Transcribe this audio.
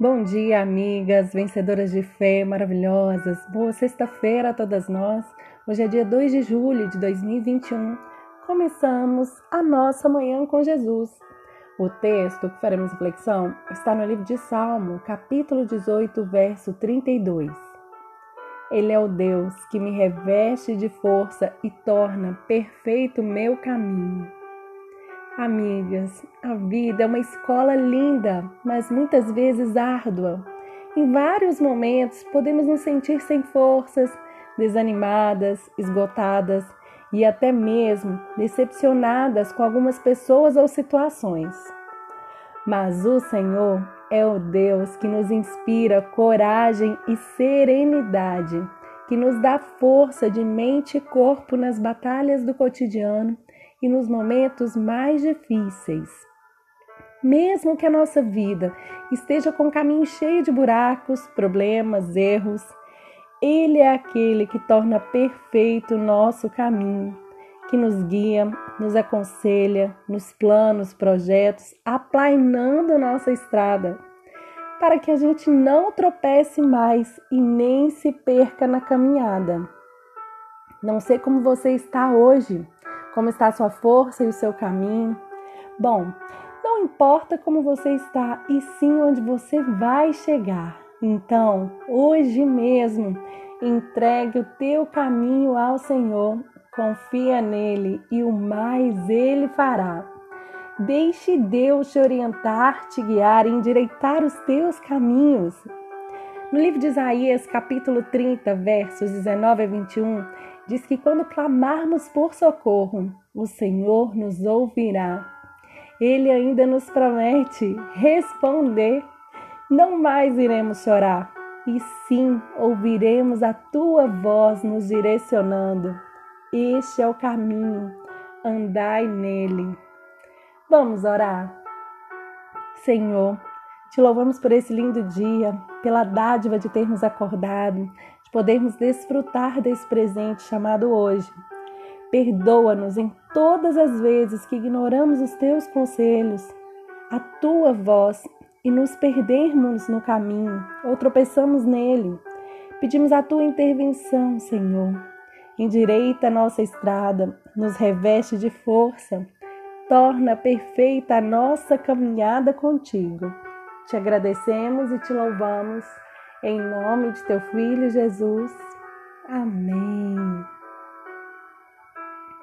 Bom dia, amigas, vencedoras de fé maravilhosas. Boa sexta-feira a todas nós. Hoje é dia 2 de julho de 2021. Começamos a nossa manhã com Jesus. O texto que faremos reflexão está no livro de Salmo, capítulo 18, verso 32. Ele é o Deus que me reveste de força e torna perfeito meu caminho. Amigas, a vida é uma escola linda, mas muitas vezes árdua. Em vários momentos podemos nos sentir sem forças, desanimadas, esgotadas e até mesmo decepcionadas com algumas pessoas ou situações. Mas o Senhor é o Deus que nos inspira coragem e serenidade, que nos dá força de mente e corpo nas batalhas do cotidiano e nos momentos mais difíceis. Mesmo que a nossa vida esteja com o caminho cheio de buracos, problemas, erros, Ele é aquele que torna perfeito o nosso caminho, que nos guia, nos aconselha nos planos, projetos, aplainando nossa estrada, para que a gente não tropece mais e nem se perca na caminhada. Não sei como você está hoje, como está a sua força e o seu caminho. Bom, não importa como você está, e sim onde você vai chegar. Então, hoje mesmo, entregue o teu caminho ao Senhor, confia nele e o mais ele fará. Deixe Deus te orientar, te guiar e endireitar os teus caminhos. No livro de Isaías, capítulo 30, versos 19 a 21, diz que quando clamarmos por socorro, o Senhor nos ouvirá. Ele ainda nos promete responder. Não mais iremos chorar, e sim ouviremos a tua voz nos direcionando. Este é o caminho, andai nele. Vamos orar. Senhor, te louvamos por esse lindo dia, pela dádiva de termos acordado, podermos desfrutar desse presente chamado hoje. Perdoa-nos em todas as vezes que ignoramos os teus conselhos, a tua voz e nos perdermos no caminho ou tropeçamos nele. Pedimos a tua intervenção, Senhor. Endireita a nossa estrada, nos reveste de força, torna perfeita a nossa caminhada contigo. Te agradecemos e te louvamos em nome de teu filho Jesus. Amém.